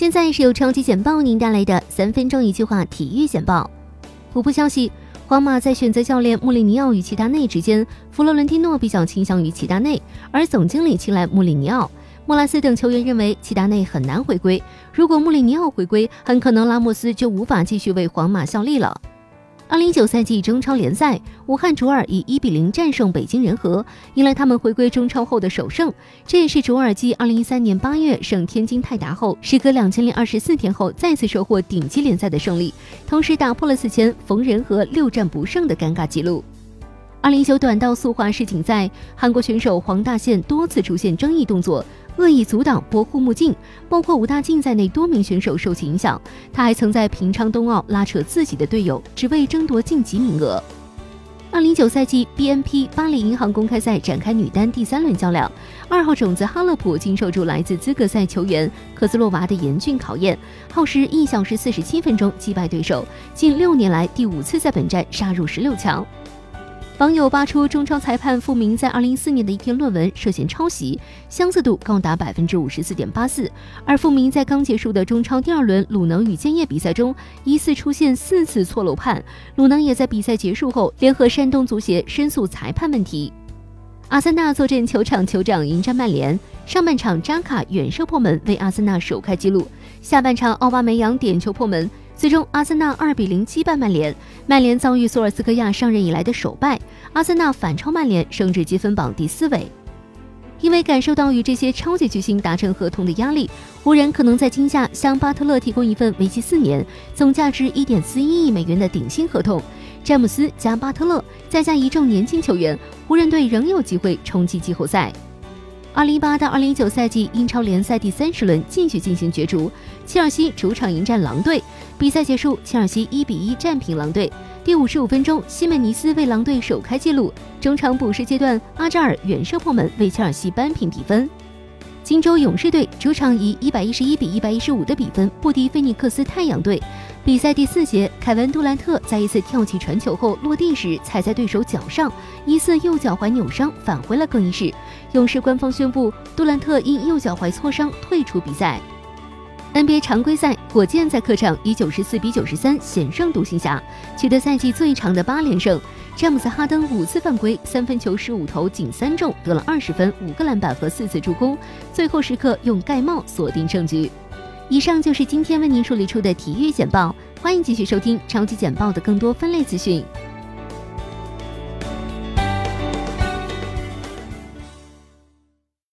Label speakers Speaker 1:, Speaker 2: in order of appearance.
Speaker 1: 现在是由超级简报您带来的三分钟一句话体育简报。虎扑消息，皇马在选择教练穆里尼奥与齐达内之间，弗洛伦蒂诺比较倾向于齐达内，而总经理青睐穆里尼奥。莫拉斯等球员认为齐达内很难回归，如果穆里尼奥回归，很可能拉莫斯就无法继续为皇马效力了。二零一九赛季中超联赛，武汉卓尔以一比零战胜北京人和，迎来他们回归中超后的首胜。这也是卓尔继二零一三年八月胜天津泰达后，时隔两千零二十四天后再次收获顶级联赛的胜利，同时打破了此前逢人和六战不胜的尴尬纪录。二零一九短道速滑世锦赛，韩国选手黄大宪多次出现争议动作。恶意阻挡博护目镜，包括武大靖在内多名选手受其影响。他还曾在平昌冬奥拉扯自己的队友，只为争夺晋级名额。二零一九赛季 BNP 巴黎银行公开赛展开女单第三轮较量，二号种子哈勒普经受住来自资格赛球员科兹洛娃的严峻考验，耗时一小时四十七分钟击败对手，近六年来第五次在本站杀入十六强。网友扒出中超裁判傅明在二零一四年的一篇论文涉嫌抄袭，相似度高达百分之五十四点八四。而傅明在刚结束的中超第二轮鲁能与建业比赛中，疑似出现四次错漏判。鲁能也在比赛结束后联合山东足协申诉裁判问题。阿森纳坐镇球场酋长迎战曼联，上半场扎卡远射破门为阿森纳首开纪录，下半场奥巴梅扬点球破门。最终，阿森纳二比零击败曼联，曼联遭遇索尔斯克亚上任以来的首败，阿森纳反超曼联，升至积分榜第四位。因为感受到与这些超级巨星达成合同的压力，湖人可能在今夏向巴特勒提供一份为期四年、总价值一点四一亿美元的顶薪合同。詹姆斯加巴特勒再加一众年轻球员，湖人队仍有机会冲击季后赛。二零一八到二零一九赛季英超联赛第三十轮继续进行角逐，切尔西主场迎战狼队。比赛结束，切尔西一比一战平狼队。第五十五分钟，西门尼斯为狼队首开纪录。中场补时阶段，阿扎尔远射破门为切尔西扳平比分。金州勇士队主场以一百一十一比一百一十五的比分不敌菲尼克斯太阳队。比赛第四节，凯文杜兰特在一次跳起传球后落地时踩在对手脚上，疑似右脚踝扭伤，返回了更衣室。勇士官方宣布，杜兰特因右脚踝挫伤退出比赛。NBA 常规赛，火箭在客场以九十四比九十三险胜独行侠，取得赛季最长的八连胜。詹姆斯·哈登五次犯规，三分球十五投仅三中，得了二十分、五个篮板和四次助攻，最后时刻用盖帽锁定胜局。以上就是今天为您梳理出的体育简报，欢迎继续收听超级简报的更多分类资讯。